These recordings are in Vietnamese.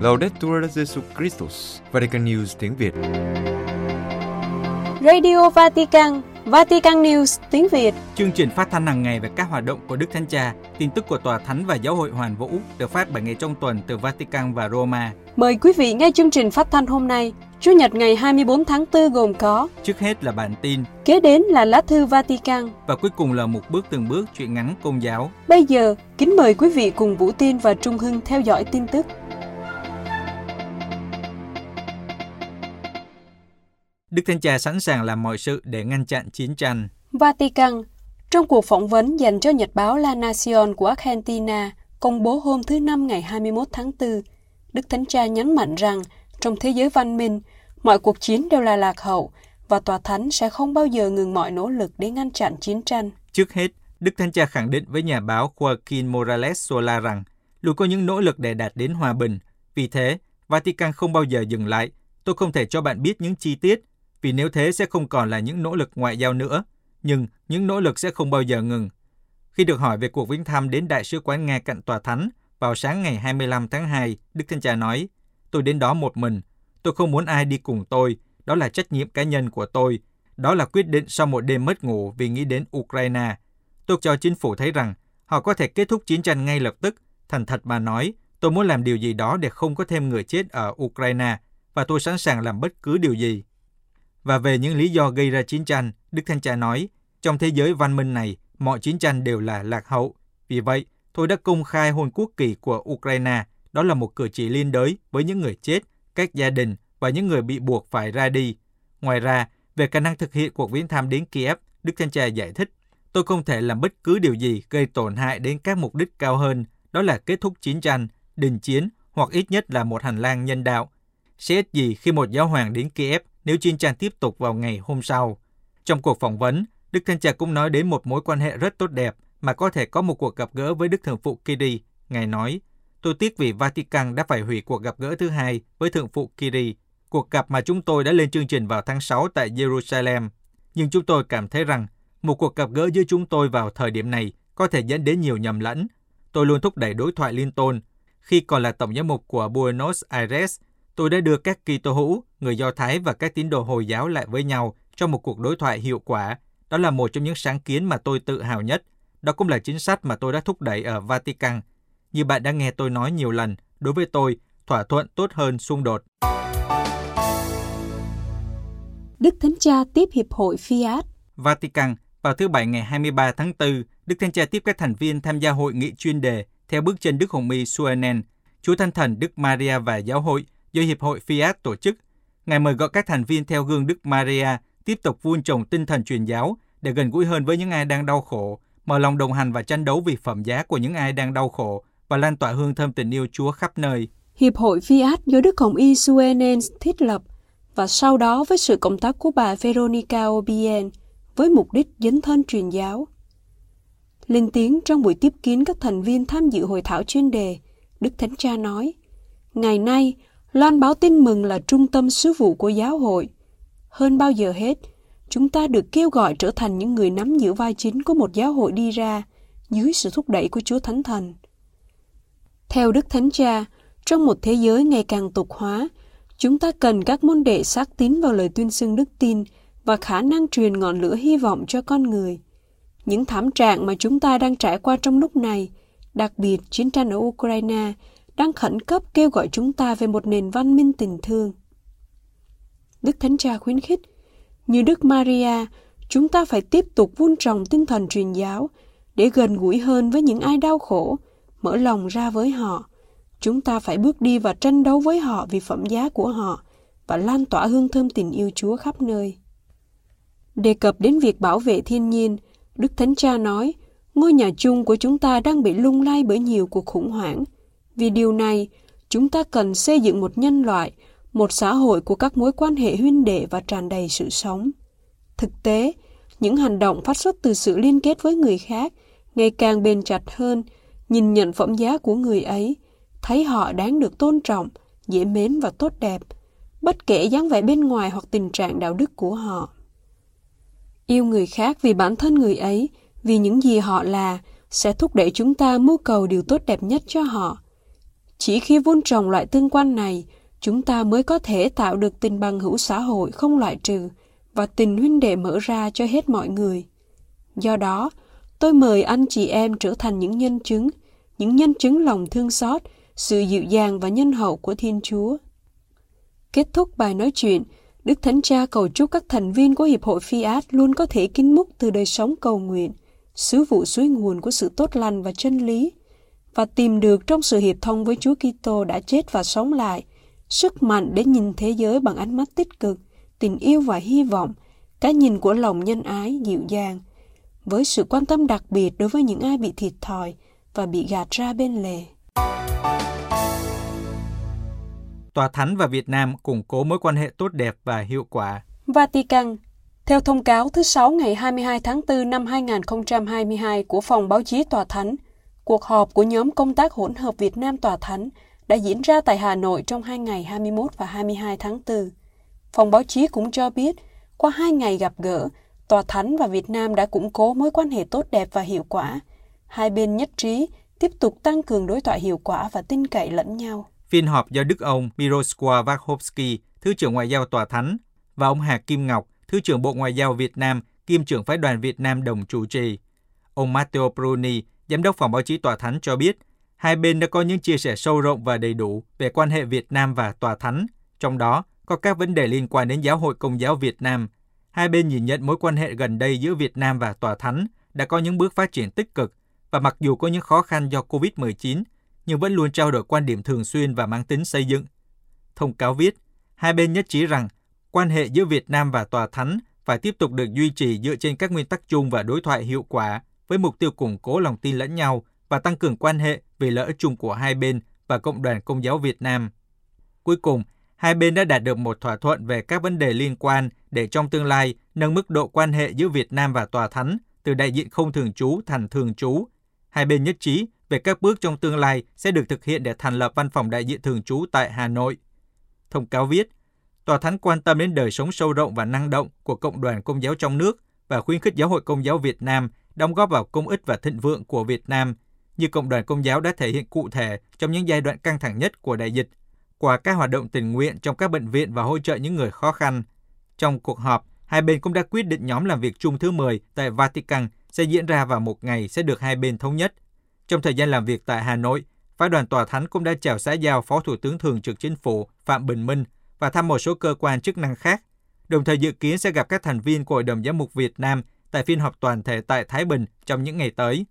Laudetur Jesus Christus, Vatican News tiếng Việt. Radio Vatican, Vatican News tiếng Việt. Chương trình phát thanh hàng ngày về các hoạt động của Đức Thánh Cha, tin tức của Tòa Thánh và Giáo hội Hoàn Vũ được phát 7 ngày trong tuần từ Vatican và Roma. Mời quý vị nghe chương trình phát thanh hôm nay, Chủ nhật ngày 24 tháng 4 gồm có Trước hết là bản tin Kế đến là lá thư Vatican và cuối cùng là một bước từng bước chuyện ngắn công giáo. Bây giờ, kính mời quý vị cùng Vũ Tiên và Trung Hưng theo dõi tin tức. Đức Thánh Cha sẵn sàng làm mọi sự để ngăn chặn chiến tranh. Vatican Trong cuộc phỏng vấn dành cho nhật báo La Nación của Argentina, công bố hôm thứ Năm ngày 21 tháng 4, Đức Thánh Cha nhấn mạnh rằng trong thế giới văn minh, mọi cuộc chiến đều là lạc hậu và Tòa Thánh sẽ không bao giờ ngừng mọi nỗ lực để ngăn chặn chiến tranh. Trước hết, Đức Thánh Cha khẳng định với nhà báo Joaquin Morales Sola rằng luôn có những nỗ lực để đạt đến hòa bình. Vì thế, Vatican không bao giờ dừng lại. Tôi không thể cho bạn biết những chi tiết, vì nếu thế sẽ không còn là những nỗ lực ngoại giao nữa. Nhưng những nỗ lực sẽ không bao giờ ngừng. Khi được hỏi về cuộc viếng thăm đến Đại sứ quán Nga cạnh Tòa Thánh vào sáng ngày 25 tháng 2, Đức Thánh Cha nói, Tôi đến đó một mình. Tôi không muốn ai đi cùng tôi. Đó là trách nhiệm cá nhân của tôi. Đó là quyết định sau một đêm mất ngủ vì nghĩ đến Ukraine. Tôi cho chính phủ thấy rằng họ có thể kết thúc chiến tranh ngay lập tức. Thành thật mà nói, tôi muốn làm điều gì đó để không có thêm người chết ở Ukraine và tôi sẵn sàng làm bất cứ điều gì. Và về những lý do gây ra chiến tranh, Đức Thanh Cha nói, trong thế giới văn minh này, mọi chiến tranh đều là lạc hậu. Vì vậy, tôi đã công khai hôn quốc kỳ của Ukraine đó là một cử chỉ liên đới với những người chết, các gia đình và những người bị buộc phải ra đi. Ngoài ra, về khả năng thực hiện cuộc viếng thăm đến Kiev, Đức Thanh Cha giải thích, tôi không thể làm bất cứ điều gì gây tổn hại đến các mục đích cao hơn, đó là kết thúc chiến tranh, đình chiến hoặc ít nhất là một hành lang nhân đạo. Sẽ ít gì khi một giáo hoàng đến Kiev nếu chiến tranh tiếp tục vào ngày hôm sau. Trong cuộc phỏng vấn, Đức Thanh Cha cũng nói đến một mối quan hệ rất tốt đẹp mà có thể có một cuộc gặp gỡ với Đức Thượng phụ Kiri. Ngài nói, Tôi tiếc vì Vatican đã phải hủy cuộc gặp gỡ thứ hai với Thượng phụ Kiri, cuộc gặp mà chúng tôi đã lên chương trình vào tháng 6 tại Jerusalem. Nhưng chúng tôi cảm thấy rằng một cuộc gặp gỡ giữa chúng tôi vào thời điểm này có thể dẫn đến nhiều nhầm lẫn. Tôi luôn thúc đẩy đối thoại liên tôn. Khi còn là tổng giám mục của Buenos Aires, tôi đã đưa các Kitô hữu, người Do Thái và các tín đồ Hồi giáo lại với nhau trong một cuộc đối thoại hiệu quả. Đó là một trong những sáng kiến mà tôi tự hào nhất. Đó cũng là chính sách mà tôi đã thúc đẩy ở Vatican như bạn đã nghe tôi nói nhiều lần, đối với tôi, thỏa thuận tốt hơn xung đột. Đức Thánh Cha tiếp Hiệp hội Fiat Vatican, vào thứ Bảy ngày 23 tháng 4, Đức Thánh Cha tiếp các thành viên tham gia hội nghị chuyên đề theo bước chân Đức Hồng Y Suenen, Chúa Thanh Thần Đức Maria và Giáo hội do Hiệp hội Fiat tổ chức. Ngài mời gọi các thành viên theo gương Đức Maria tiếp tục vun trồng tinh thần truyền giáo để gần gũi hơn với những ai đang đau khổ, mở lòng đồng hành và tranh đấu vì phẩm giá của những ai đang đau khổ và lan tỏa hương thơm tình yêu Chúa khắp nơi. Hiệp hội Fiat do Đức Hồng Y Suenens thiết lập và sau đó với sự cộng tác của bà Veronica Obien với mục đích dấn thân truyền giáo. Lên tiếng trong buổi tiếp kiến các thành viên tham dự hội thảo chuyên đề, Đức Thánh Cha nói, Ngày nay, loan báo tin mừng là trung tâm sứ vụ của giáo hội. Hơn bao giờ hết, chúng ta được kêu gọi trở thành những người nắm giữ vai chính của một giáo hội đi ra dưới sự thúc đẩy của Chúa Thánh Thần. Theo Đức Thánh Cha, trong một thế giới ngày càng tục hóa, chúng ta cần các môn đệ xác tín vào lời tuyên xưng đức tin và khả năng truyền ngọn lửa hy vọng cho con người. Những thảm trạng mà chúng ta đang trải qua trong lúc này, đặc biệt chiến tranh ở Ukraine, đang khẩn cấp kêu gọi chúng ta về một nền văn minh tình thương. Đức Thánh Cha khuyến khích, như Đức Maria, chúng ta phải tiếp tục vun trồng tinh thần truyền giáo để gần gũi hơn với những ai đau khổ, mở lòng ra với họ. Chúng ta phải bước đi và tranh đấu với họ vì phẩm giá của họ và lan tỏa hương thơm tình yêu Chúa khắp nơi. Đề cập đến việc bảo vệ thiên nhiên, Đức Thánh Cha nói, ngôi nhà chung của chúng ta đang bị lung lay bởi nhiều cuộc khủng hoảng. Vì điều này, chúng ta cần xây dựng một nhân loại, một xã hội của các mối quan hệ huynh đệ và tràn đầy sự sống. Thực tế, những hành động phát xuất từ sự liên kết với người khác ngày càng bền chặt hơn nhìn nhận phẩm giá của người ấy, thấy họ đáng được tôn trọng, dễ mến và tốt đẹp, bất kể dáng vẻ bên ngoài hoặc tình trạng đạo đức của họ. Yêu người khác vì bản thân người ấy, vì những gì họ là, sẽ thúc đẩy chúng ta mưu cầu điều tốt đẹp nhất cho họ. Chỉ khi vun trồng loại tương quan này, chúng ta mới có thể tạo được tình bằng hữu xã hội không loại trừ và tình huynh đệ mở ra cho hết mọi người. Do đó, tôi mời anh chị em trở thành những nhân chứng, những nhân chứng lòng thương xót, sự dịu dàng và nhân hậu của Thiên Chúa. Kết thúc bài nói chuyện, Đức Thánh Cha cầu chúc các thành viên của Hiệp hội Fiat luôn có thể kính múc từ đời sống cầu nguyện, sứ vụ suối nguồn của sự tốt lành và chân lý, và tìm được trong sự hiệp thông với Chúa Kitô đã chết và sống lại, sức mạnh để nhìn thế giới bằng ánh mắt tích cực, tình yêu và hy vọng, cái nhìn của lòng nhân ái, dịu dàng, với sự quan tâm đặc biệt đối với những ai bị thiệt thòi và bị gạt ra bên lề. Tòa Thánh và Việt Nam củng cố mối quan hệ tốt đẹp và hiệu quả. Vatican Theo thông cáo thứ Sáu ngày 22 tháng 4 năm 2022 của Phòng Báo chí Tòa Thánh, cuộc họp của nhóm công tác hỗn hợp Việt Nam Tòa Thánh đã diễn ra tại Hà Nội trong hai ngày 21 và 22 tháng 4. Phòng báo chí cũng cho biết, qua hai ngày gặp gỡ, Tòa Thánh và Việt Nam đã củng cố mối quan hệ tốt đẹp và hiệu quả. Hai bên nhất trí tiếp tục tăng cường đối thoại hiệu quả và tin cậy lẫn nhau. Phiên họp do Đức ông Miroslav Vakhovsky, Thứ trưởng Ngoại giao Tòa Thánh, và ông Hà Kim Ngọc, Thứ trưởng Bộ Ngoại giao Việt Nam, kiêm trưởng phái đoàn Việt Nam đồng chủ trì. Ông Matteo Bruni, Giám đốc phòng báo chí Tòa Thánh cho biết, hai bên đã có những chia sẻ sâu rộng và đầy đủ về quan hệ Việt Nam và Tòa Thánh, trong đó có các vấn đề liên quan đến Giáo hội Công giáo Việt Nam. Hai bên nhìn nhận mối quan hệ gần đây giữa Việt Nam và Tòa Thánh đã có những bước phát triển tích cực và mặc dù có những khó khăn do COVID-19, nhưng vẫn luôn trao đổi quan điểm thường xuyên và mang tính xây dựng. Thông cáo viết, hai bên nhất trí rằng quan hệ giữa Việt Nam và Tòa Thánh phải tiếp tục được duy trì dựa trên các nguyên tắc chung và đối thoại hiệu quả với mục tiêu củng cố lòng tin lẫn nhau và tăng cường quan hệ vì lợi ích chung của hai bên và Cộng đoàn Công giáo Việt Nam. Cuối cùng, hai bên đã đạt được một thỏa thuận về các vấn đề liên quan để trong tương lai nâng mức độ quan hệ giữa Việt Nam và Tòa Thánh từ đại diện không thường trú thành thường trú. Hai bên nhất trí về các bước trong tương lai sẽ được thực hiện để thành lập văn phòng đại diện thường trú tại Hà Nội. Thông cáo viết, Tòa Thánh quan tâm đến đời sống sâu rộng và năng động của cộng đoàn công giáo trong nước và khuyến khích Giáo hội Công giáo Việt Nam đóng góp vào công ích và thịnh vượng của Việt Nam, như cộng đoàn công giáo đã thể hiện cụ thể trong những giai đoạn căng thẳng nhất của đại dịch, qua các hoạt động tình nguyện trong các bệnh viện và hỗ trợ những người khó khăn. Trong cuộc họp, hai bên cũng đã quyết định nhóm làm việc chung thứ 10 tại Vatican sẽ diễn ra vào một ngày sẽ được hai bên thống nhất. Trong thời gian làm việc tại Hà Nội, phái đoàn tòa thánh cũng đã chào xã giao Phó Thủ tướng Thường trực Chính phủ Phạm Bình Minh và thăm một số cơ quan chức năng khác, đồng thời dự kiến sẽ gặp các thành viên của Hội đồng Giám mục Việt Nam tại phiên họp toàn thể tại Thái Bình trong những ngày tới.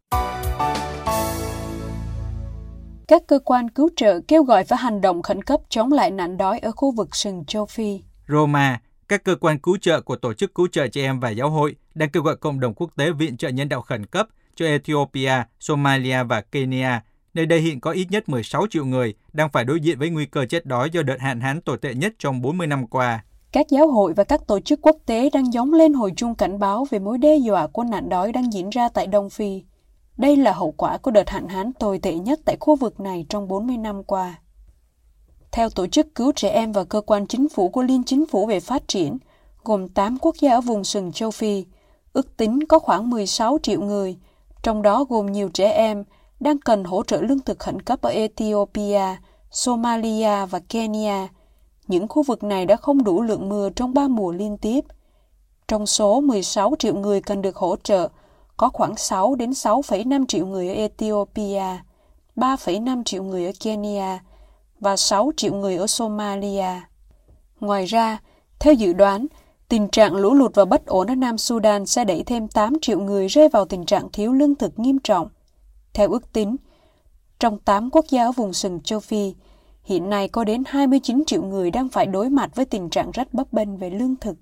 Các cơ quan cứu trợ kêu gọi phải hành động khẩn cấp chống lại nạn đói ở khu vực sừng châu Phi. Roma, các cơ quan cứu trợ của Tổ chức Cứu trợ Trẻ Em và Giáo hội đang kêu gọi cộng đồng quốc tế viện trợ nhân đạo khẩn cấp cho Ethiopia, Somalia và Kenya, nơi đây hiện có ít nhất 16 triệu người đang phải đối diện với nguy cơ chết đói do đợt hạn hán tồi tệ nhất trong 40 năm qua. Các giáo hội và các tổ chức quốc tế đang giống lên hồi chuông cảnh báo về mối đe dọa của nạn đói đang diễn ra tại Đông Phi. Đây là hậu quả của đợt hạn hán tồi tệ nhất tại khu vực này trong 40 năm qua. Theo Tổ chức Cứu Trẻ Em và Cơ quan Chính phủ của Liên Chính phủ về Phát triển, gồm 8 quốc gia ở vùng sừng châu Phi, ước tính có khoảng 16 triệu người, trong đó gồm nhiều trẻ em, đang cần hỗ trợ lương thực khẩn cấp ở Ethiopia, Somalia và Kenya. Những khu vực này đã không đủ lượng mưa trong ba mùa liên tiếp. Trong số 16 triệu người cần được hỗ trợ, có khoảng 6 đến 6,5 triệu người ở Ethiopia, 3,5 triệu người ở Kenya và 6 triệu người ở Somalia. Ngoài ra, theo dự đoán, tình trạng lũ lụt và bất ổn ở Nam Sudan sẽ đẩy thêm 8 triệu người rơi vào tình trạng thiếu lương thực nghiêm trọng. Theo ước tính, trong 8 quốc gia ở vùng sừng châu Phi, hiện nay có đến 29 triệu người đang phải đối mặt với tình trạng rất bấp bênh về lương thực.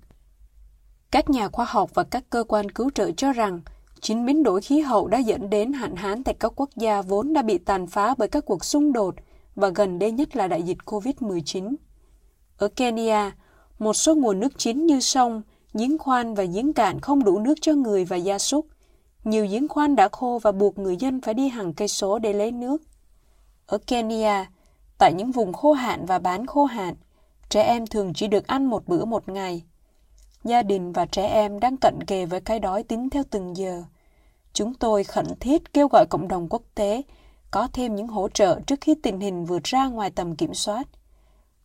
Các nhà khoa học và các cơ quan cứu trợ cho rằng chính biến đổi khí hậu đã dẫn đến hạn hán tại các quốc gia vốn đã bị tàn phá bởi các cuộc xung đột và gần đây nhất là đại dịch COVID-19. Ở Kenya, một số nguồn nước chính như sông, giếng khoan và giếng cạn không đủ nước cho người và gia súc. Nhiều giếng khoan đã khô và buộc người dân phải đi hàng cây số để lấy nước. Ở Kenya, tại những vùng khô hạn và bán khô hạn, trẻ em thường chỉ được ăn một bữa một ngày. Gia đình và trẻ em đang cận kề với cái đói tính theo từng giờ. Chúng tôi khẩn thiết kêu gọi cộng đồng quốc tế có thêm những hỗ trợ trước khi tình hình vượt ra ngoài tầm kiểm soát.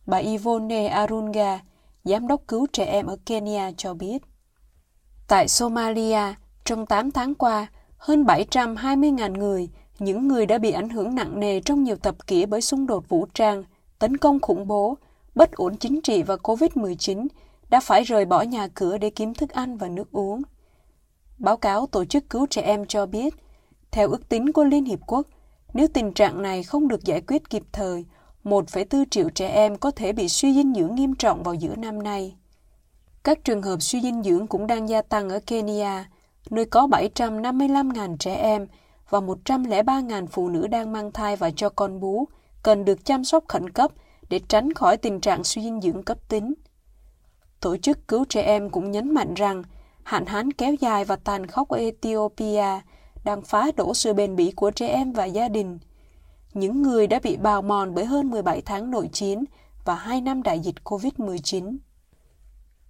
Bà Ivone Arunga, giám đốc cứu trẻ em ở Kenya cho biết. Tại Somalia, trong 8 tháng qua, hơn 720.000 người, những người đã bị ảnh hưởng nặng nề trong nhiều thập kỷ bởi xung đột vũ trang, tấn công khủng bố, bất ổn chính trị và COVID-19, đã phải rời bỏ nhà cửa để kiếm thức ăn và nước uống. Báo cáo Tổ chức Cứu Trẻ Em cho biết, theo ước tính của Liên Hiệp Quốc, nếu tình trạng này không được giải quyết kịp thời, 1,4 triệu trẻ em có thể bị suy dinh dưỡng nghiêm trọng vào giữa năm nay. Các trường hợp suy dinh dưỡng cũng đang gia tăng ở Kenya, nơi có 755.000 trẻ em và 103.000 phụ nữ đang mang thai và cho con bú, cần được chăm sóc khẩn cấp để tránh khỏi tình trạng suy dinh dưỡng cấp tính. Tổ chức cứu trẻ em cũng nhấn mạnh rằng hạn hán kéo dài và tàn khốc ở Ethiopia đang phá đổ sự bền bỉ của trẻ em và gia đình. Những người đã bị bào mòn bởi hơn 17 tháng nội chiến và 2 năm đại dịch COVID-19.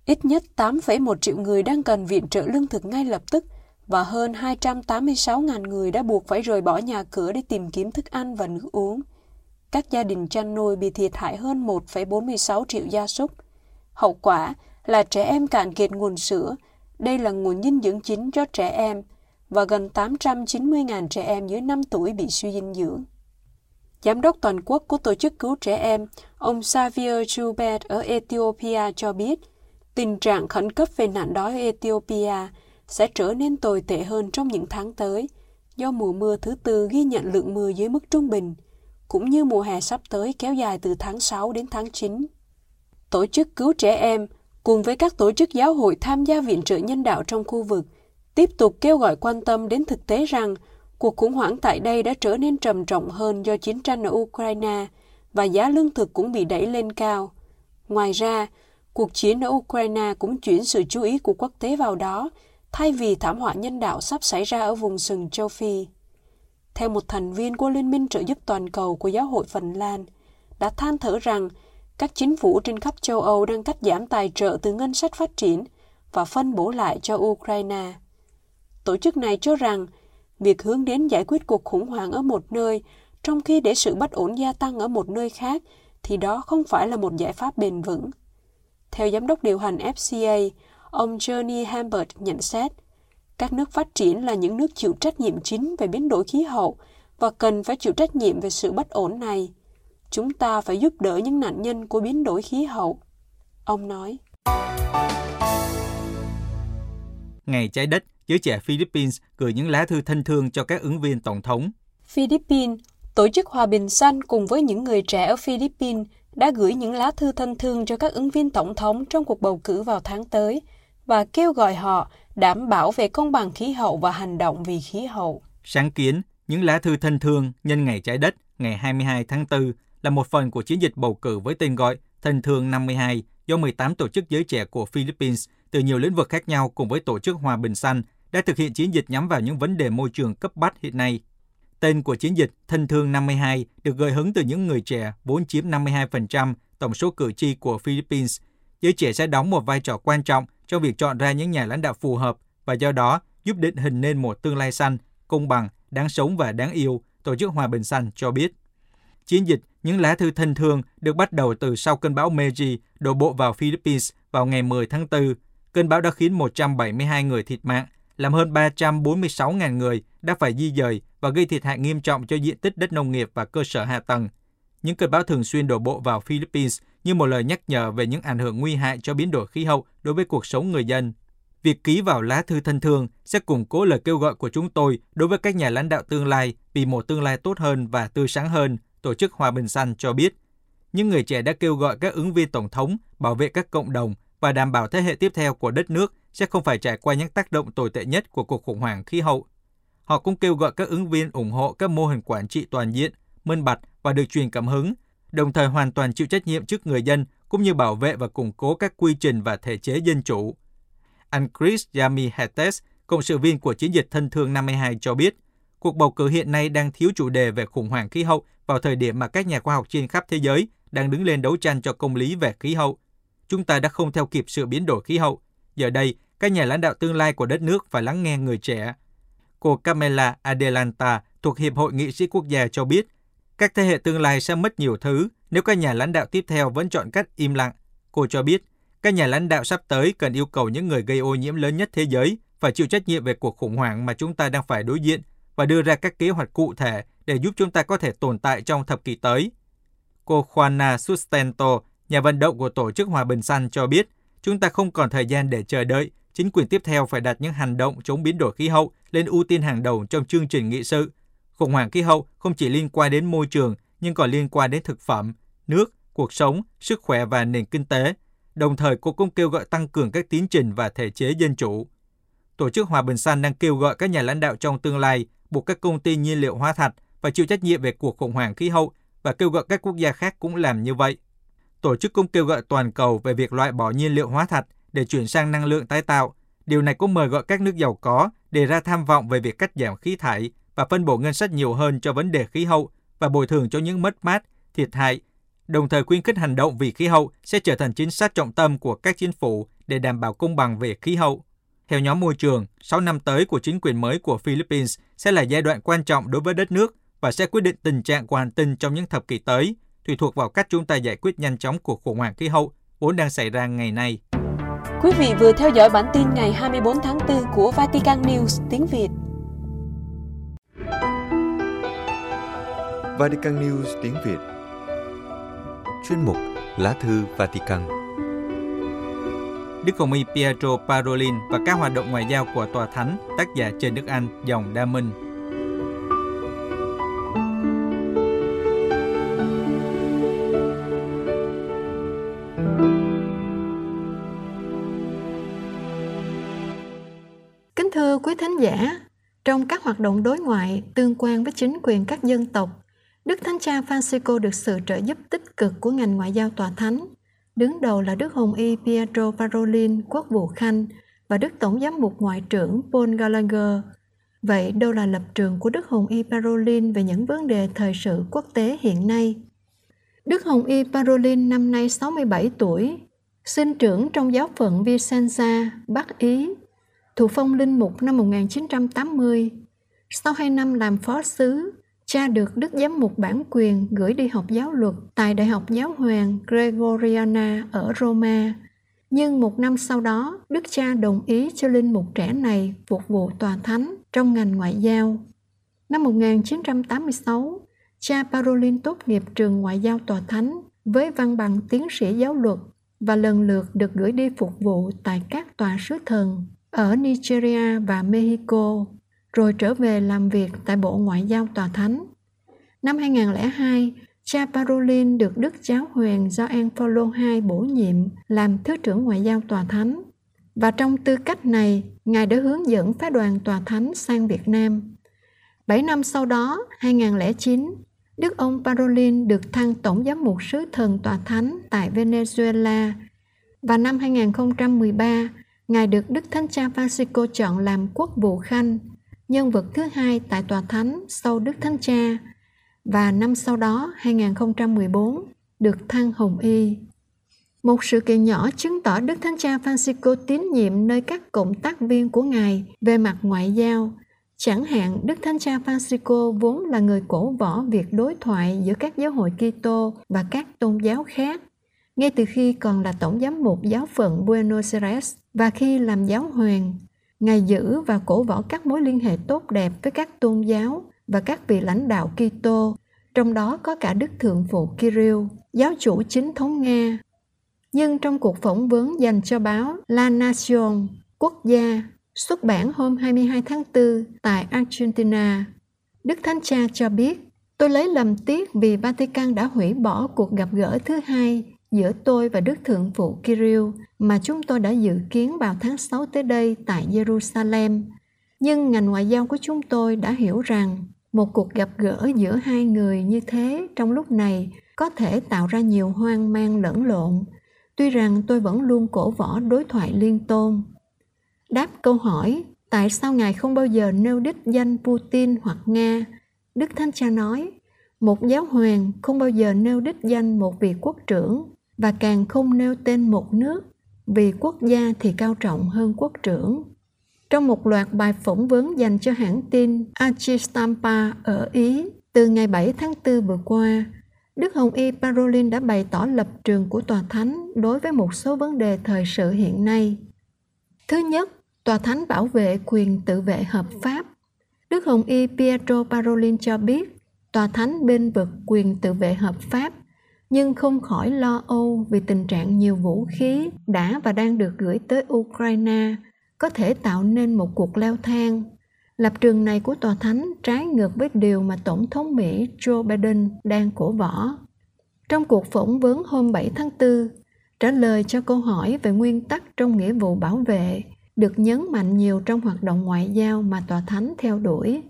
Ít nhất 8,1 triệu người đang cần viện trợ lương thực ngay lập tức và hơn 286.000 người đã buộc phải rời bỏ nhà cửa để tìm kiếm thức ăn và nước uống. Các gia đình chăn nuôi bị thiệt hại hơn 1,46 triệu gia súc. Hậu quả là trẻ em cạn kiệt nguồn sữa, đây là nguồn dinh dưỡng chính cho trẻ em, và gần 890.000 trẻ em dưới 5 tuổi bị suy dinh dưỡng. Giám đốc toàn quốc của Tổ chức Cứu Trẻ Em, ông Xavier Joubert ở Ethiopia cho biết, tình trạng khẩn cấp về nạn đói ở Ethiopia sẽ trở nên tồi tệ hơn trong những tháng tới, do mùa mưa thứ tư ghi nhận lượng mưa dưới mức trung bình, cũng như mùa hè sắp tới kéo dài từ tháng 6 đến tháng 9. Tổ chức Cứu Trẻ Em cùng với các tổ chức giáo hội tham gia viện trợ nhân đạo trong khu vực tiếp tục kêu gọi quan tâm đến thực tế rằng cuộc khủng hoảng tại đây đã trở nên trầm trọng hơn do chiến tranh ở Ukraine và giá lương thực cũng bị đẩy lên cao. Ngoài ra, cuộc chiến ở Ukraine cũng chuyển sự chú ý của quốc tế vào đó, thay vì thảm họa nhân đạo sắp xảy ra ở vùng sừng châu Phi. Theo một thành viên của Liên minh trợ giúp toàn cầu của Giáo hội Phần Lan, đã than thở rằng các chính phủ trên khắp châu Âu đang cắt giảm tài trợ từ ngân sách phát triển và phân bổ lại cho Ukraine. Tổ chức này cho rằng việc hướng đến giải quyết cuộc khủng hoảng ở một nơi trong khi để sự bất ổn gia tăng ở một nơi khác thì đó không phải là một giải pháp bền vững. Theo giám đốc điều hành FCA, ông Johnny Hambert nhận xét, các nước phát triển là những nước chịu trách nhiệm chính về biến đổi khí hậu và cần phải chịu trách nhiệm về sự bất ổn này. Chúng ta phải giúp đỡ những nạn nhân của biến đổi khí hậu. Ông nói. Ngày trái đất, giới trẻ Philippines gửi những lá thư thân thương cho các ứng viên tổng thống. Philippines, Tổ chức Hòa bình Xanh cùng với những người trẻ ở Philippines đã gửi những lá thư thân thương cho các ứng viên tổng thống trong cuộc bầu cử vào tháng tới và kêu gọi họ đảm bảo về công bằng khí hậu và hành động vì khí hậu. Sáng kiến, những lá thư thân thương nhân ngày trái đất ngày 22 tháng 4 là một phần của chiến dịch bầu cử với tên gọi Thân thương 52 do 18 tổ chức giới trẻ của Philippines từ nhiều lĩnh vực khác nhau cùng với Tổ chức Hòa bình Xanh đã thực hiện chiến dịch nhắm vào những vấn đề môi trường cấp bách hiện nay. Tên của chiến dịch Thân thương 52 được gợi hứng từ những người trẻ vốn chiếm 52% tổng số cử tri của Philippines. Giới trẻ sẽ đóng một vai trò quan trọng trong việc chọn ra những nhà lãnh đạo phù hợp và do đó giúp định hình nên một tương lai xanh, công bằng, đáng sống và đáng yêu, Tổ chức Hòa bình Xanh cho biết. Chiến dịch Những lá thư thân thương được bắt đầu từ sau cơn bão Meiji đổ bộ vào Philippines vào ngày 10 tháng 4. Cơn bão đã khiến 172 người thiệt mạng, làm hơn 346.000 người đã phải di dời và gây thiệt hại nghiêm trọng cho diện tích đất nông nghiệp và cơ sở hạ tầng. Những cơn bão thường xuyên đổ bộ vào Philippines như một lời nhắc nhở về những ảnh hưởng nguy hại cho biến đổi khí hậu đối với cuộc sống người dân. Việc ký vào lá thư thân thương sẽ củng cố lời kêu gọi của chúng tôi đối với các nhà lãnh đạo tương lai vì một tương lai tốt hơn và tươi sáng hơn, Tổ chức Hòa bình Xanh cho biết. Những người trẻ đã kêu gọi các ứng viên tổng thống bảo vệ các cộng đồng và đảm bảo thế hệ tiếp theo của đất nước sẽ không phải trải qua những tác động tồi tệ nhất của cuộc khủng hoảng khí hậu. Họ cũng kêu gọi các ứng viên ủng hộ các mô hình quản trị toàn diện, minh bạch và được truyền cảm hứng, đồng thời hoàn toàn chịu trách nhiệm trước người dân cũng như bảo vệ và củng cố các quy trình và thể chế dân chủ. Anh Chris Yami Hetes, cộng sự viên của chiến dịch thân thương 52 cho biết, cuộc bầu cử hiện nay đang thiếu chủ đề về khủng hoảng khí hậu vào thời điểm mà các nhà khoa học trên khắp thế giới đang đứng lên đấu tranh cho công lý về khí hậu. Chúng ta đã không theo kịp sự biến đổi khí hậu. Giờ đây, các nhà lãnh đạo tương lai của đất nước phải lắng nghe người trẻ. Cô Camela Adelanta thuộc Hiệp hội Nghị sĩ Quốc gia cho biết, các thế hệ tương lai sẽ mất nhiều thứ nếu các nhà lãnh đạo tiếp theo vẫn chọn cách im lặng. Cô cho biết, các nhà lãnh đạo sắp tới cần yêu cầu những người gây ô nhiễm lớn nhất thế giới phải chịu trách nhiệm về cuộc khủng hoảng mà chúng ta đang phải đối diện và đưa ra các kế hoạch cụ thể để giúp chúng ta có thể tồn tại trong thập kỷ tới. Cô Juana Sustento, nhà vận động của Tổ chức Hòa bình Xanh cho biết, chúng ta không còn thời gian để chờ đợi, chính quyền tiếp theo phải đặt những hành động chống biến đổi khí hậu lên ưu tiên hàng đầu trong chương trình nghị sự. Khủng hoảng khí hậu không chỉ liên quan đến môi trường, nhưng còn liên quan đến thực phẩm, nước, cuộc sống, sức khỏe và nền kinh tế. Đồng thời, cô cũng kêu gọi tăng cường các tiến trình và thể chế dân chủ. Tổ chức Hòa bình Xanh đang kêu gọi các nhà lãnh đạo trong tương lai buộc các công ty nhiên liệu hóa thạch phải chịu trách nhiệm về cuộc khủng hoảng khí hậu và kêu gọi các quốc gia khác cũng làm như vậy. Tổ chức cũng kêu gọi toàn cầu về việc loại bỏ nhiên liệu hóa thạch để chuyển sang năng lượng tái tạo. Điều này cũng mời gọi các nước giàu có đề ra tham vọng về việc cắt giảm khí thải và phân bổ ngân sách nhiều hơn cho vấn đề khí hậu và bồi thường cho những mất mát, thiệt hại. Đồng thời khuyến khích hành động vì khí hậu sẽ trở thành chính sách trọng tâm của các chính phủ để đảm bảo công bằng về khí hậu. Theo nhóm môi trường, 6 năm tới của chính quyền mới của Philippines sẽ là giai đoạn quan trọng đối với đất nước và sẽ quyết định tình trạng của hành tinh trong những thập kỷ tới, tùy thuộc vào cách chúng ta giải quyết nhanh chóng cuộc khủng hoảng khí hậu vốn đang xảy ra ngày nay. Quý vị vừa theo dõi bản tin ngày 24 tháng 4 của Vatican News tiếng Việt. Vatican News tiếng Việt Chuyên mục Lá thư Vatican Đức Hồng Y Pietro Parolin và các hoạt động ngoại giao của Tòa Thánh, tác giả Trần Đức Anh, dòng Đa Minh. Kính thưa quý thính giả, trong các hoạt động đối ngoại tương quan với chính quyền các dân tộc, Đức Thánh Cha Francisco được sự trợ giúp tích cực của ngành ngoại giao tòa thánh. Đứng đầu là Đức Hồng Y Pietro Parolin, quốc vụ Khanh, và Đức Tổng giám mục Ngoại trưởng Paul Gallagher. Vậy đâu là lập trường của Đức Hồng Y Parolin về những vấn đề thời sự quốc tế hiện nay? Đức Hồng Y Parolin năm nay 67 tuổi, sinh trưởng trong giáo phận Vicenza, Bắc Ý, Thụ phong linh mục năm 1980. Sau 2 năm làm phó sứ, cha được Đức Giám mục bản quyền gửi đi học giáo luật tại Đại học Giáo hoàng Gregoriana ở Roma. Nhưng một năm sau đó, Đức cha đồng ý cho linh mục trẻ này phục vụ tòa thánh trong ngành ngoại giao. Năm 1986, cha Parolin tốt nghiệp trường ngoại giao tòa thánh với văn bằng tiến sĩ giáo luật và lần lượt được gửi đi phục vụ tại các tòa sứ thần ở Nigeria và Mexico, rồi trở về làm việc tại Bộ Ngoại giao Tòa Thánh. Năm 2002, cha Parolin được Đức Giáo hoàng Gioan Phaolô II bổ nhiệm làm Thứ trưởng Ngoại giao Tòa Thánh. Và trong tư cách này, Ngài đã hướng dẫn phái đoàn Tòa Thánh sang Việt Nam. Bảy năm sau đó, 2009, Đức ông Parolin được thăng Tổng giám mục sứ thần Tòa Thánh tại Venezuela và năm 2013, Ngài được Đức Thánh Cha Francisco chọn làm quốc vụ khanh, nhân vật thứ hai tại Tòa Thánh sau Đức Thánh Cha, và năm sau đó, 2014, được thăng Hồng Y. Một sự kiện nhỏ chứng tỏ Đức Thánh Cha Francisco tín nhiệm nơi các cộng tác viên của Ngài về mặt ngoại giao. Chẳng hạn, Đức Thánh Cha Francisco vốn là người cổ võ việc đối thoại giữa các giáo hội Kitô và các tôn giáo khác ngay từ khi còn là tổng giám mục giáo phận Buenos Aires và khi làm giáo hoàng, Ngài giữ và cổ võ các mối liên hệ tốt đẹp với các tôn giáo và các vị lãnh đạo Kitô, trong đó có cả Đức Thượng Phụ Kirill, giáo chủ chính thống Nga. Nhưng trong cuộc phỏng vấn dành cho báo La Nación, quốc gia, xuất bản hôm 22 tháng 4 tại Argentina, Đức Thánh Cha cho biết, tôi lấy lầm tiếc vì Vatican đã hủy bỏ cuộc gặp gỡ thứ hai giữa tôi và Đức Thượng Phụ Kirill mà chúng tôi đã dự kiến vào tháng 6 tới đây tại Jerusalem. Nhưng ngành ngoại giao của chúng tôi đã hiểu rằng một cuộc gặp gỡ giữa hai người như thế trong lúc này có thể tạo ra nhiều hoang mang lẫn lộn, tuy rằng tôi vẫn luôn cổ võ đối thoại liên tôn. Đáp câu hỏi tại sao Ngài không bao giờ nêu đích danh Putin hoặc Nga, Đức Thánh Cha nói, một giáo hoàng không bao giờ nêu đích danh một vị quốc trưởng và càng không nêu tên một nước vì quốc gia thì cao trọng hơn quốc trưởng Trong một loạt bài phỏng vấn dành cho hãng tin Archistampa ở Ý từ ngày 7 tháng 4 vừa qua, Đức Hồng Y Parolin đã bày tỏ lập trường của Tòa Thánh đối với một số vấn đề thời sự hiện nay. Thứ nhất, Tòa Thánh bảo vệ quyền tự vệ hợp pháp. Đức Hồng Y Pietro Parolin cho biết, Tòa Thánh bên vực quyền tự vệ hợp pháp, nhưng không khỏi lo âu vì tình trạng nhiều vũ khí đã và đang được gửi tới Ukraine có thể tạo nên một cuộc leo thang. Lập trường này của Tòa Thánh trái ngược với điều mà Tổng thống Mỹ Joe Biden đang cổ võ. Trong cuộc phỏng vấn hôm 7 tháng 4, trả lời cho câu hỏi về nguyên tắc trong nghĩa vụ bảo vệ được nhấn mạnh nhiều trong hoạt động ngoại giao mà Tòa Thánh theo đuổi.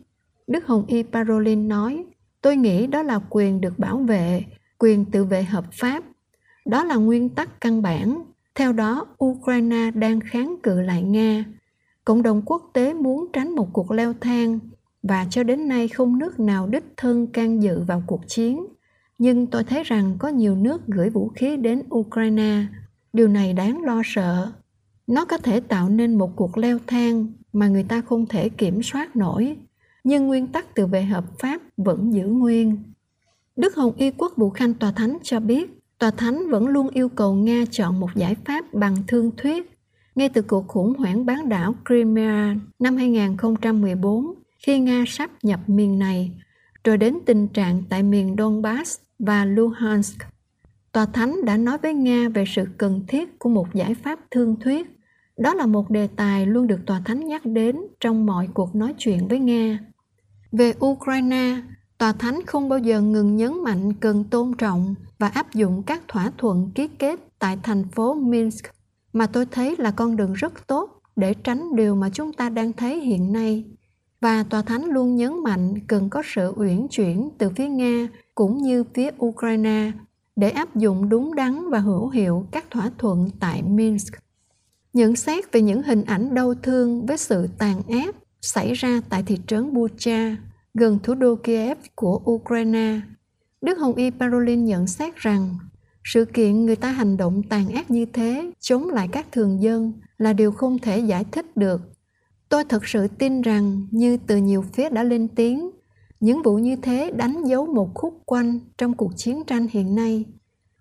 Đức Hồng Y Parolin nói, tôi nghĩ đó là quyền được bảo vệ, quyền tự vệ hợp pháp. Đó là nguyên tắc căn bản. Theo đó, Ukraine đang kháng cự lại Nga. Cộng đồng quốc tế muốn tránh một cuộc leo thang và cho đến nay không nước nào đích thân can dự vào cuộc chiến. Nhưng tôi thấy rằng có nhiều nước gửi vũ khí đến Ukraine. Điều này đáng lo sợ nó có thể tạo nên một cuộc leo thang mà người ta không thể kiểm soát nổi nhưng nguyên tắc tự vệ hợp pháp vẫn giữ nguyên đức hồng y quốc vụ khanh tòa thánh cho biết tòa thánh vẫn luôn yêu cầu nga chọn một giải pháp bằng thương thuyết ngay từ cuộc khủng hoảng bán đảo Crimea năm 2014 khi Nga sắp nhập miền này, rồi đến tình trạng tại miền Donbass và Luhansk. Tòa Thánh đã nói với Nga về sự cần thiết của một giải pháp thương thuyết đó là một đề tài luôn được Tòa Thánh nhắc đến trong mọi cuộc nói chuyện với Nga. Về Ukraine, Tòa Thánh không bao giờ ngừng nhấn mạnh cần tôn trọng và áp dụng các thỏa thuận ký kết tại thành phố Minsk mà tôi thấy là con đường rất tốt để tránh điều mà chúng ta đang thấy hiện nay. Và Tòa Thánh luôn nhấn mạnh cần có sự uyển chuyển từ phía Nga cũng như phía Ukraine để áp dụng đúng đắn và hữu hiệu các thỏa thuận tại Minsk nhận xét về những hình ảnh đau thương với sự tàn ác xảy ra tại thị trấn Bucha, gần thủ đô Kiev của Ukraine. Đức Hồng Y Parolin nhận xét rằng sự kiện người ta hành động tàn ác như thế chống lại các thường dân là điều không thể giải thích được. Tôi thật sự tin rằng như từ nhiều phía đã lên tiếng, những vụ như thế đánh dấu một khúc quanh trong cuộc chiến tranh hiện nay.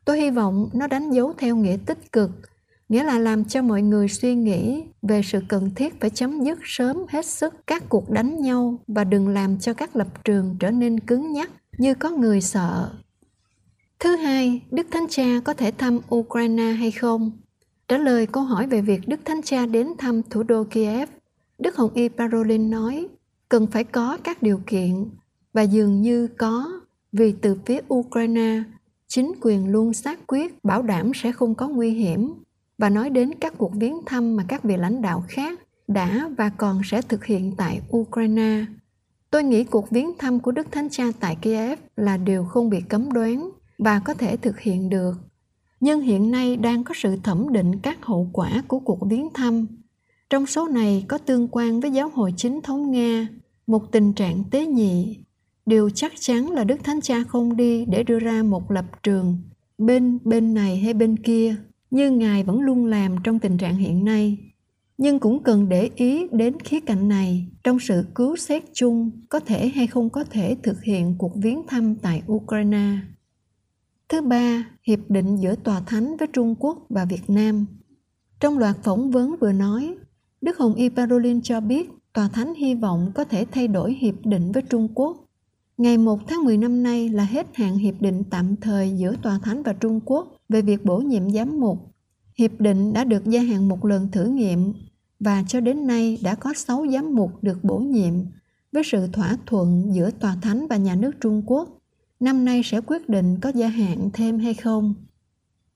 Tôi hy vọng nó đánh dấu theo nghĩa tích cực nghĩa là làm cho mọi người suy nghĩ về sự cần thiết phải chấm dứt sớm hết sức các cuộc đánh nhau và đừng làm cho các lập trường trở nên cứng nhắc như có người sợ. Thứ hai, Đức Thánh Cha có thể thăm Ukraine hay không? Trả lời câu hỏi về việc Đức Thánh Cha đến thăm thủ đô Kiev, Đức Hồng Y Parolin nói cần phải có các điều kiện và dường như có vì từ phía Ukraine chính quyền luôn xác quyết bảo đảm sẽ không có nguy hiểm và nói đến các cuộc viếng thăm mà các vị lãnh đạo khác đã và còn sẽ thực hiện tại Ukraine. Tôi nghĩ cuộc viếng thăm của Đức Thánh Cha tại Kiev là điều không bị cấm đoán và có thể thực hiện được. Nhưng hiện nay đang có sự thẩm định các hậu quả của cuộc viếng thăm. Trong số này có tương quan với giáo hội chính thống Nga, một tình trạng tế nhị. Điều chắc chắn là Đức Thánh Cha không đi để đưa ra một lập trường bên bên này hay bên kia như ngài vẫn luôn làm trong tình trạng hiện nay nhưng cũng cần để ý đến khía cạnh này trong sự cứu xét chung có thể hay không có thể thực hiện cuộc viếng thăm tại Ukraine. Thứ ba, hiệp định giữa Tòa Thánh với Trung Quốc và Việt Nam. Trong loạt phỏng vấn vừa nói, Đức Hồng Y Parolin cho biết Tòa Thánh hy vọng có thể thay đổi hiệp định với Trung Quốc. Ngày 1 tháng 10 năm nay là hết hạn hiệp định tạm thời giữa Tòa Thánh và Trung Quốc về việc bổ nhiệm giám mục. Hiệp định đã được gia hạn một lần thử nghiệm và cho đến nay đã có 6 giám mục được bổ nhiệm với sự thỏa thuận giữa Tòa Thánh và nhà nước Trung Quốc. Năm nay sẽ quyết định có gia hạn thêm hay không.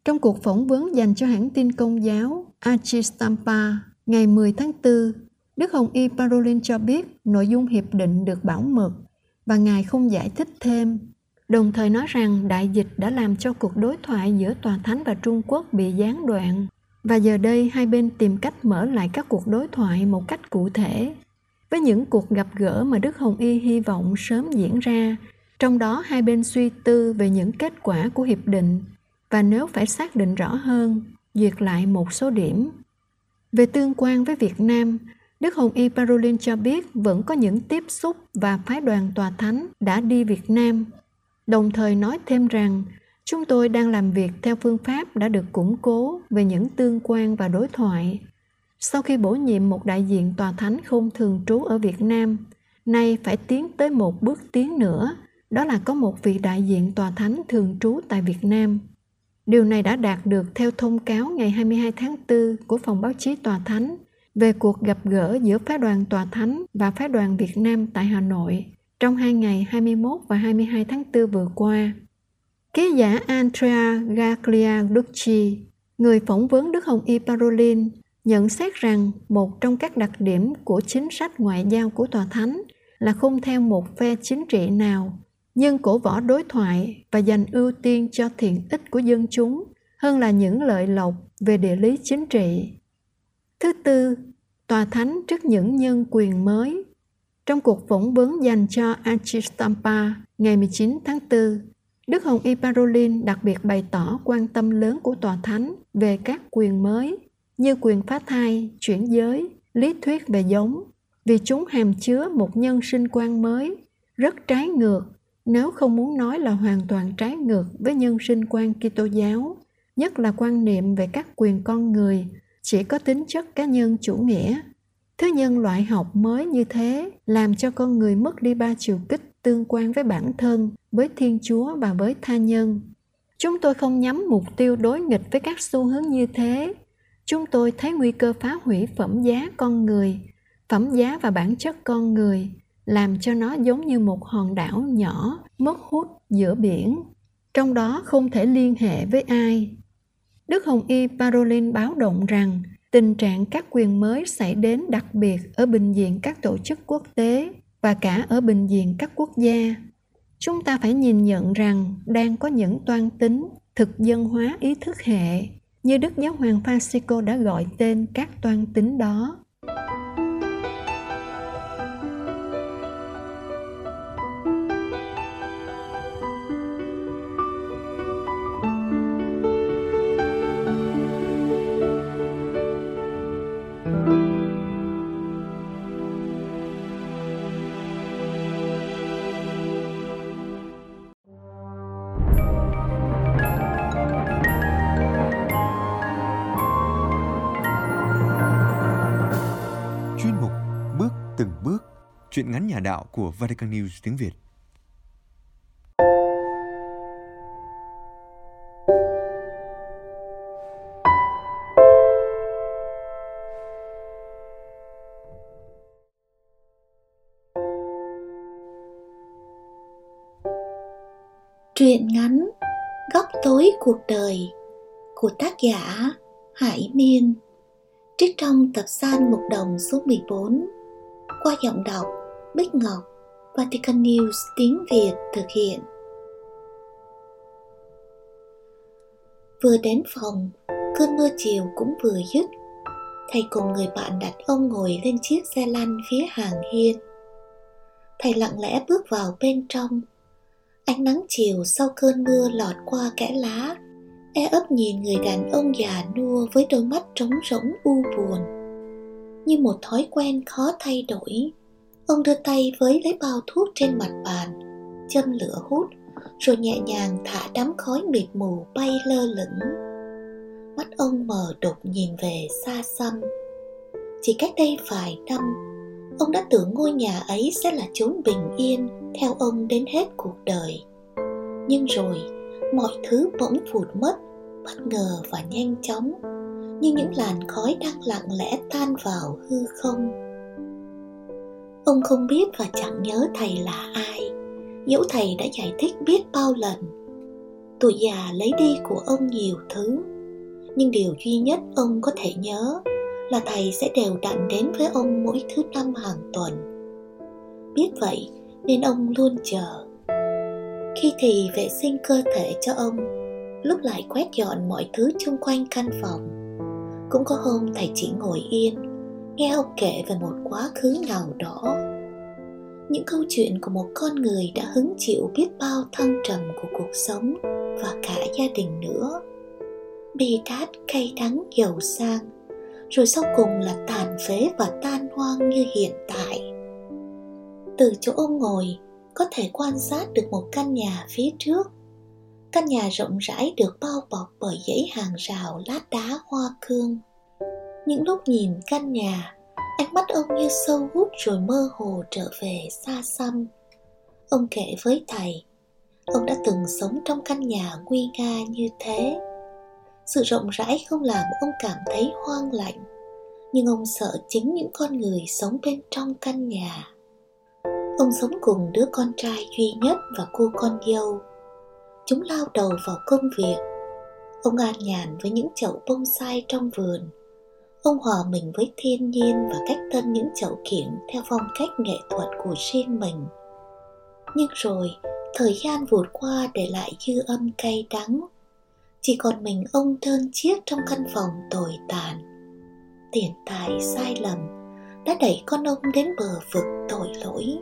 Trong cuộc phỏng vấn dành cho hãng tin công giáo Achistampa ngày 10 tháng 4, Đức Hồng Y Parolin cho biết nội dung hiệp định được bảo mật và Ngài không giải thích thêm đồng thời nói rằng đại dịch đã làm cho cuộc đối thoại giữa Tòa Thánh và Trung Quốc bị gián đoạn. Và giờ đây hai bên tìm cách mở lại các cuộc đối thoại một cách cụ thể. Với những cuộc gặp gỡ mà Đức Hồng Y hy vọng sớm diễn ra, trong đó hai bên suy tư về những kết quả của hiệp định. Và nếu phải xác định rõ hơn, duyệt lại một số điểm. Về tương quan với Việt Nam, Đức Hồng Y Parolin cho biết vẫn có những tiếp xúc và phái đoàn tòa thánh đã đi Việt Nam. Đồng thời nói thêm rằng chúng tôi đang làm việc theo phương pháp đã được củng cố về những tương quan và đối thoại. Sau khi bổ nhiệm một đại diện tòa thánh không thường trú ở Việt Nam, nay phải tiến tới một bước tiến nữa, đó là có một vị đại diện tòa thánh thường trú tại Việt Nam. Điều này đã đạt được theo thông cáo ngày 22 tháng 4 của phòng báo chí tòa thánh về cuộc gặp gỡ giữa phái đoàn tòa thánh và phái đoàn Việt Nam tại Hà Nội trong hai ngày 21 và 22 tháng 4 vừa qua. Ký giả Andrea Gagliarducci, người phỏng vấn Đức Hồng Y Parolin, nhận xét rằng một trong các đặc điểm của chính sách ngoại giao của tòa thánh là không theo một phe chính trị nào, nhưng cổ võ đối thoại và dành ưu tiên cho thiện ích của dân chúng hơn là những lợi lộc về địa lý chính trị. Thứ tư, tòa thánh trước những nhân quyền mới. Trong cuộc phỏng vấn dành cho Achistampa ngày 19 tháng 4, Đức Hồng Y Parolin đặc biệt bày tỏ quan tâm lớn của tòa thánh về các quyền mới như quyền phá thai, chuyển giới, lý thuyết về giống, vì chúng hàm chứa một nhân sinh quan mới, rất trái ngược, nếu không muốn nói là hoàn toàn trái ngược với nhân sinh quan Kitô giáo, nhất là quan niệm về các quyền con người chỉ có tính chất cá nhân chủ nghĩa. Thứ nhân loại học mới như thế làm cho con người mất đi ba chiều kích tương quan với bản thân, với Thiên Chúa và với tha nhân. Chúng tôi không nhắm mục tiêu đối nghịch với các xu hướng như thế. Chúng tôi thấy nguy cơ phá hủy phẩm giá con người, phẩm giá và bản chất con người, làm cho nó giống như một hòn đảo nhỏ mất hút giữa biển. Trong đó không thể liên hệ với ai. Đức Hồng Y Parolin báo động rằng, tình trạng các quyền mới xảy đến đặc biệt ở bình diện các tổ chức quốc tế và cả ở bình diện các quốc gia. Chúng ta phải nhìn nhận rằng đang có những toan tính, thực dân hóa ý thức hệ, như đức giáo hoàng francisco đã gọi tên các toan tính đó. Truyện ngắn nhà đạo của Vatican News tiếng Việt. Truyện ngắn Góc tối cuộc đời của tác giả Hải Miên, trích trong tập san mục đồng số 14 qua giọng đọc Bích Ngọc, Vatican News tiếng Việt thực hiện. Vừa đến phòng, cơn mưa chiều cũng vừa dứt. Thầy cùng người bạn đặt ông ngồi lên chiếc xe lăn phía hàng hiên. Thầy lặng lẽ bước vào bên trong. Ánh nắng chiều sau cơn mưa lọt qua kẽ lá, e ấp nhìn người đàn ông già nua với đôi mắt trống rỗng u buồn. Như một thói quen khó thay đổi, Ông đưa tay với lấy bao thuốc trên mặt bàn, châm lửa hút, rồi nhẹ nhàng thả đám khói mịt mù bay lơ lửng. Mắt ông mờ đục nhìn về xa xăm. Chỉ cách đây vài năm, ông đã tưởng ngôi nhà ấy sẽ là chốn bình yên theo ông đến hết cuộc đời. Nhưng rồi, mọi thứ bỗng phụt mất, bất ngờ và nhanh chóng, như những làn khói đang lặng lẽ tan vào hư không ông không biết và chẳng nhớ thầy là ai. Dẫu thầy đã giải thích biết bao lần, tuổi già lấy đi của ông nhiều thứ. Nhưng điều duy nhất ông có thể nhớ là thầy sẽ đều đặn đến với ông mỗi thứ năm hàng tuần. Biết vậy nên ông luôn chờ. Khi thì vệ sinh cơ thể cho ông, lúc lại quét dọn mọi thứ chung quanh căn phòng. Cũng có hôm thầy chỉ ngồi yên nghe ông kể về một quá khứ nào đó. Những câu chuyện của một con người đã hứng chịu biết bao thăng trầm của cuộc sống và cả gia đình nữa. Bi đát cay đắng giàu sang, rồi sau cùng là tàn phế và tan hoang như hiện tại. Từ chỗ ông ngồi, có thể quan sát được một căn nhà phía trước. Căn nhà rộng rãi được bao bọc bởi dãy hàng rào lát đá hoa cương những lúc nhìn căn nhà, ánh mắt ông như sâu hút rồi mơ hồ trở về xa xăm. Ông kể với thầy, ông đã từng sống trong căn nhà nguy nga như thế. Sự rộng rãi không làm ông cảm thấy hoang lạnh, nhưng ông sợ chính những con người sống bên trong căn nhà. Ông sống cùng đứa con trai duy nhất và cô con dâu. Chúng lao đầu vào công việc. Ông an nhàn với những chậu bonsai trong vườn ông hòa mình với thiên nhiên và cách tân những chậu kiểng theo phong cách nghệ thuật của riêng mình. Nhưng rồi, thời gian vụt qua để lại dư âm cay đắng. Chỉ còn mình ông đơn chiếc trong căn phòng tồi tàn. Tiền tài sai lầm đã đẩy con ông đến bờ vực tội lỗi.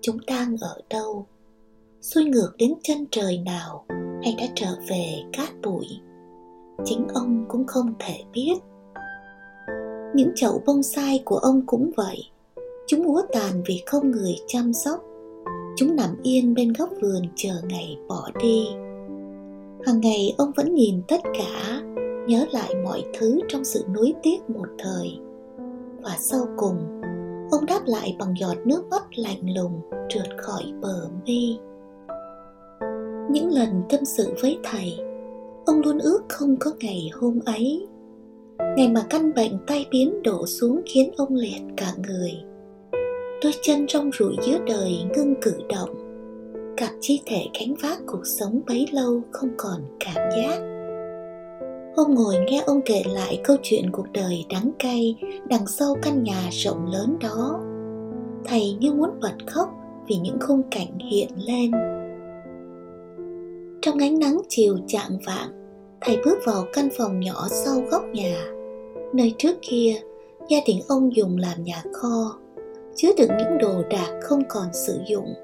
Chúng đang ở đâu? Xuôi ngược đến chân trời nào hay đã trở về cát bụi? Chính ông cũng không thể biết những chậu bonsai của ông cũng vậy. Chúng úa tàn vì không người chăm sóc. Chúng nằm yên bên góc vườn chờ ngày bỏ đi. Hàng ngày ông vẫn nhìn tất cả, nhớ lại mọi thứ trong sự nuối tiếc một thời. Và sau cùng, ông đáp lại bằng giọt nước mắt lạnh lùng trượt khỏi bờ mi. Những lần tâm sự với thầy, ông luôn ước không có ngày hôm ấy ngày mà căn bệnh tai biến đổ xuống khiến ông liệt cả người. Đôi chân trong rủi giữa đời ngưng cử động. Cặp chi thể gánh vác cuộc sống bấy lâu không còn cảm giác. Hôm ngồi nghe ông kể lại câu chuyện cuộc đời đắng cay đằng sau căn nhà rộng lớn đó. Thầy như muốn bật khóc vì những khung cảnh hiện lên. Trong ánh nắng chiều chạng vạng thầy bước vào căn phòng nhỏ sau góc nhà. Nơi trước kia, gia đình ông dùng làm nhà kho, chứa đựng những đồ đạc không còn sử dụng.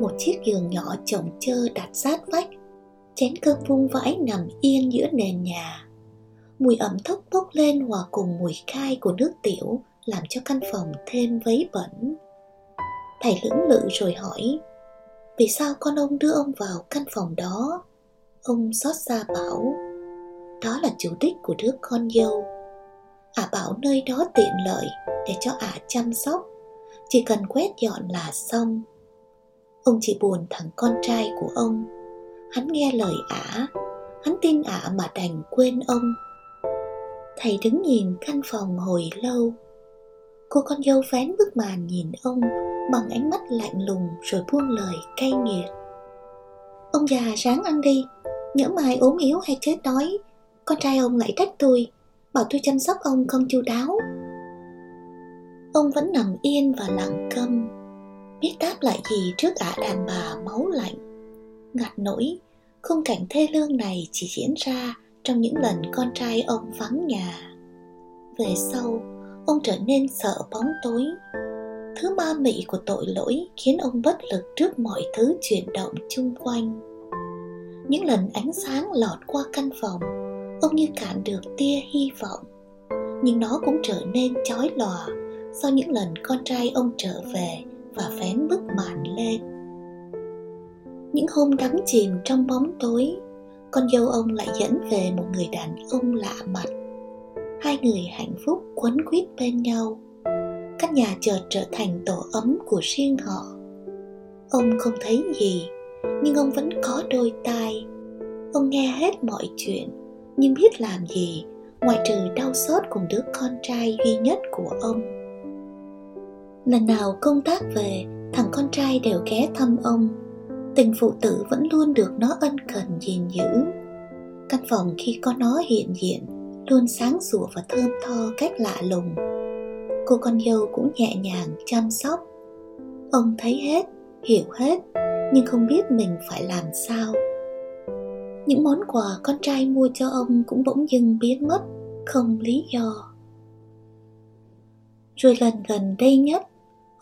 Một chiếc giường nhỏ chồng chơ đặt sát vách, chén cơm vung vãi nằm yên giữa nền nhà. Mùi ẩm thốc bốc lên hòa cùng mùi khai của nước tiểu, làm cho căn phòng thêm vấy bẩn. Thầy lưỡng lự rồi hỏi, vì sao con ông đưa ông vào căn phòng đó? Ông xót xa bảo, đó là chủ đích của đứa con dâu. Ả à bảo nơi đó tiện lợi để cho ả à chăm sóc, chỉ cần quét dọn là xong. Ông chỉ buồn thằng con trai của ông. Hắn nghe lời ả, hắn tin ả mà đành quên ông. Thầy đứng nhìn căn phòng hồi lâu. Cô con dâu vén bức màn nhìn ông bằng ánh mắt lạnh lùng rồi buông lời cay nghiệt. Ông già sáng ăn đi nhỡ mai ốm yếu hay chết đói, con trai ông lại trách tôi, bảo tôi chăm sóc ông không chu đáo. Ông vẫn nằm yên và lặng câm, biết đáp lại gì trước ả đàn bà máu lạnh. Ngặt nỗi, khung cảnh thê lương này chỉ diễn ra trong những lần con trai ông vắng nhà. Về sau, ông trở nên sợ bóng tối. Thứ ma mị của tội lỗi khiến ông bất lực trước mọi thứ chuyển động chung quanh những lần ánh sáng lọt qua căn phòng, ông như cạn được tia hy vọng. Nhưng nó cũng trở nên chói lòa sau những lần con trai ông trở về và vén bức màn lên. Những hôm đắm chìm trong bóng tối, con dâu ông lại dẫn về một người đàn ông lạ mặt. Hai người hạnh phúc quấn quýt bên nhau. Căn nhà chợt trở thành tổ ấm của riêng họ. Ông không thấy gì nhưng ông vẫn có đôi tai. Ông nghe hết mọi chuyện, nhưng biết làm gì ngoại trừ đau xót cùng đứa con trai duy nhất của ông. Lần nào công tác về, thằng con trai đều ghé thăm ông. Tình phụ tử vẫn luôn được nó ân cần gìn giữ. Căn phòng khi có nó hiện diện, luôn sáng sủa và thơm tho cách lạ lùng. Cô con dâu cũng nhẹ nhàng chăm sóc. Ông thấy hết, hiểu hết nhưng không biết mình phải làm sao những món quà con trai mua cho ông cũng bỗng dưng biến mất, không lý do rồi lần gần đây nhất,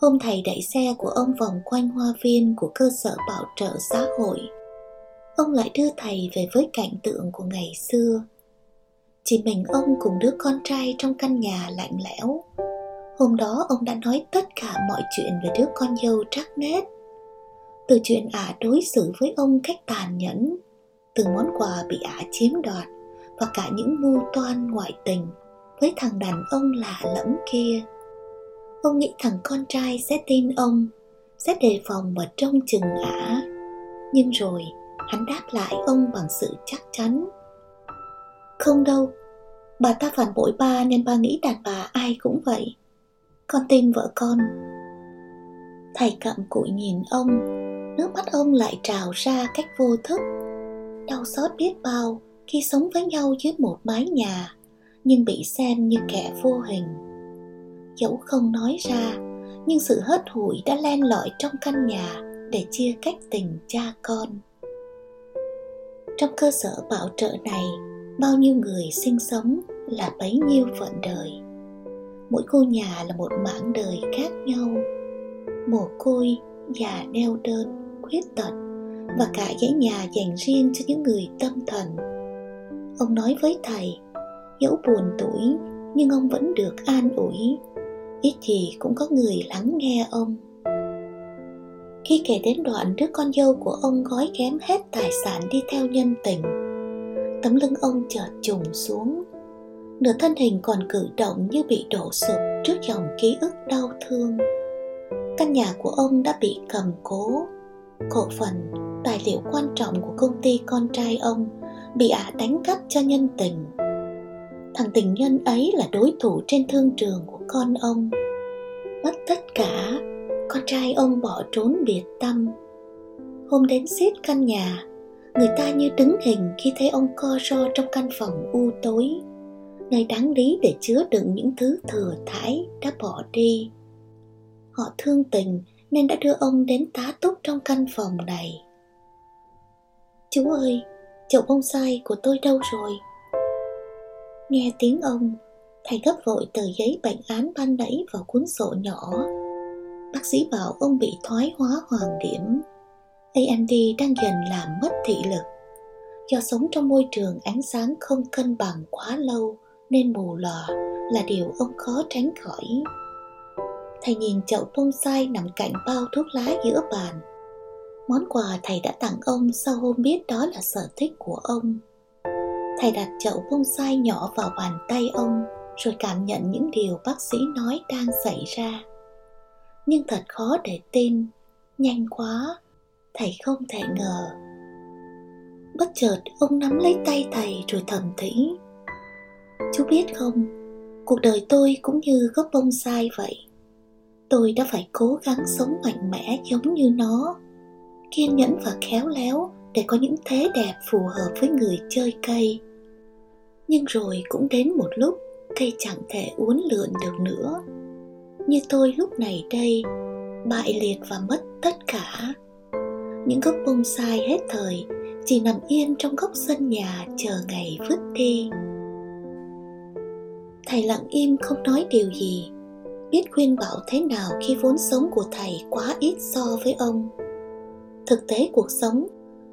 hôm thầy đẩy xe của ông vòng quanh hoa viên của cơ sở bảo trợ xã hội ông lại đưa thầy về với cảnh tượng của ngày xưa Chỉ mình ông cùng đứa con trai trong căn nhà lạnh lẽo. Hôm đó ông đã nói tất cả mọi chuyện về đứa con dâu trắc nét. Từ chuyện ả đối xử với ông cách tàn nhẫn, từ món quà bị ả chiếm đoạt và cả những mưu toan ngoại tình với thằng đàn ông lạ lẫm kia. Ông nghĩ thằng con trai sẽ tin ông, sẽ đề phòng và trông chừng ả. Nhưng rồi hắn đáp lại ông bằng sự chắc chắn. Không đâu, bà ta phản bội ba nên ba nghĩ đàn bà ai cũng vậy. Con tin vợ con. Thầy cặm cụi nhìn ông, nước mắt ông lại trào ra cách vô thức. Đau xót biết bao khi sống với nhau dưới một mái nhà, nhưng bị xem như kẻ vô hình. Dẫu không nói ra, nhưng sự hớt hủi đã len lỏi trong căn nhà để chia cách tình cha con. Trong cơ sở bảo trợ này, bao nhiêu người sinh sống là bấy nhiêu phận đời. Mỗi cô nhà là một mảng đời khác nhau. Mồ côi già neo đơn khuyết tật và cả dãy nhà dành riêng cho những người tâm thần. Ông nói với thầy, dẫu buồn tuổi, nhưng ông vẫn được an ủi. Ít gì cũng có người lắng nghe ông. Khi kể đến đoạn đứa con dâu của ông gói ghém hết tài sản đi theo nhân tình, tấm lưng ông chợt trùng xuống. Nửa thân hình còn cử động như bị đổ sụp trước dòng ký ức đau thương. Căn nhà của ông đã bị cầm cố cổ phần, tài liệu quan trọng của công ty con trai ông bị ả đánh cắp cho nhân tình. Thằng tình nhân ấy là đối thủ trên thương trường của con ông. Mất tất cả, con trai ông bỏ trốn biệt tâm. Hôm đến xếp căn nhà, người ta như đứng hình khi thấy ông co ro trong căn phòng u tối, nơi đáng lý để chứa đựng những thứ thừa thãi đã bỏ đi. Họ thương tình nên đã đưa ông đến tá túc trong căn phòng này. Chú ơi, chậu bonsai của tôi đâu rồi? Nghe tiếng ông, thầy gấp vội tờ giấy bệnh án ban nãy vào cuốn sổ nhỏ. Bác sĩ bảo ông bị thoái hóa hoàng điểm. AMD đang dần làm mất thị lực. Do sống trong môi trường ánh sáng không cân bằng quá lâu nên mù lòa là điều ông khó tránh khỏi thầy nhìn chậu bonsai nằm cạnh bao thuốc lá giữa bàn. Món quà thầy đã tặng ông sau hôm biết đó là sở thích của ông. Thầy đặt chậu bonsai nhỏ vào bàn tay ông, rồi cảm nhận những điều bác sĩ nói đang xảy ra. Nhưng thật khó để tin, nhanh quá, thầy không thể ngờ. Bất chợt, ông nắm lấy tay thầy rồi thầm thỉ. Chú biết không, cuộc đời tôi cũng như gốc bonsai vậy tôi đã phải cố gắng sống mạnh mẽ giống như nó, kiên nhẫn và khéo léo để có những thế đẹp phù hợp với người chơi cây. Nhưng rồi cũng đến một lúc cây chẳng thể uốn lượn được nữa. Như tôi lúc này đây, bại liệt và mất tất cả. Những gốc bonsai hết thời chỉ nằm yên trong góc sân nhà chờ ngày vứt đi. Thầy lặng im không nói điều gì biết khuyên bảo thế nào khi vốn sống của thầy quá ít so với ông. Thực tế cuộc sống,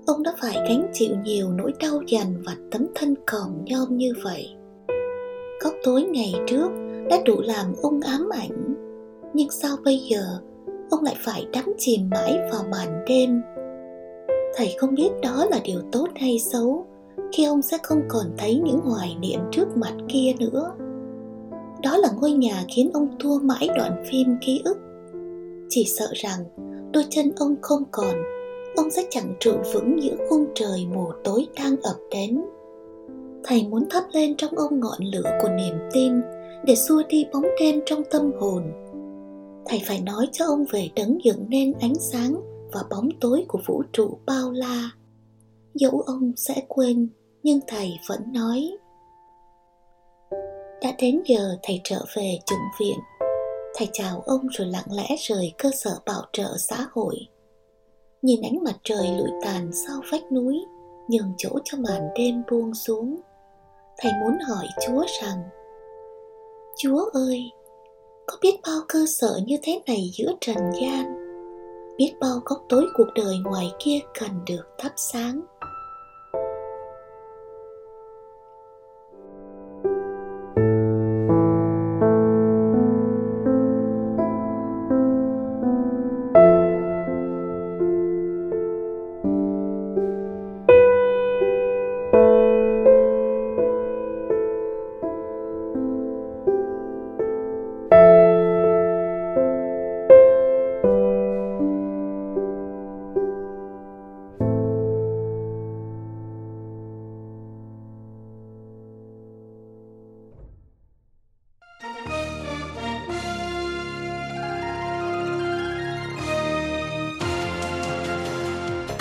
ông đã phải gánh chịu nhiều nỗi đau dằn và tấm thân còm nhom như vậy. Góc tối ngày trước đã đủ làm ông ám ảnh, nhưng sao bây giờ ông lại phải đắm chìm mãi vào màn đêm? Thầy không biết đó là điều tốt hay xấu khi ông sẽ không còn thấy những hoài niệm trước mặt kia nữa đó là ngôi nhà khiến ông thua mãi đoạn phim ký ức. Chỉ sợ rằng, đôi chân ông không còn, ông sẽ chẳng trụ vững giữa khung trời mù tối đang ập đến. Thầy muốn thắp lên trong ông ngọn lửa của niềm tin để xua đi bóng đêm trong tâm hồn. Thầy phải nói cho ông về đấng dựng nên ánh sáng và bóng tối của vũ trụ bao la. Dẫu ông sẽ quên, nhưng thầy vẫn nói đã đến giờ thầy trở về chủng viện. Thầy chào ông rồi lặng lẽ rời cơ sở bảo trợ xã hội. Nhìn ánh mặt trời lụi tàn sau vách núi, nhường chỗ cho màn đêm buông xuống. Thầy muốn hỏi chúa rằng, chúa ơi, có biết bao cơ sở như thế này giữa trần gian? Biết bao góc tối cuộc đời ngoài kia cần được thắp sáng?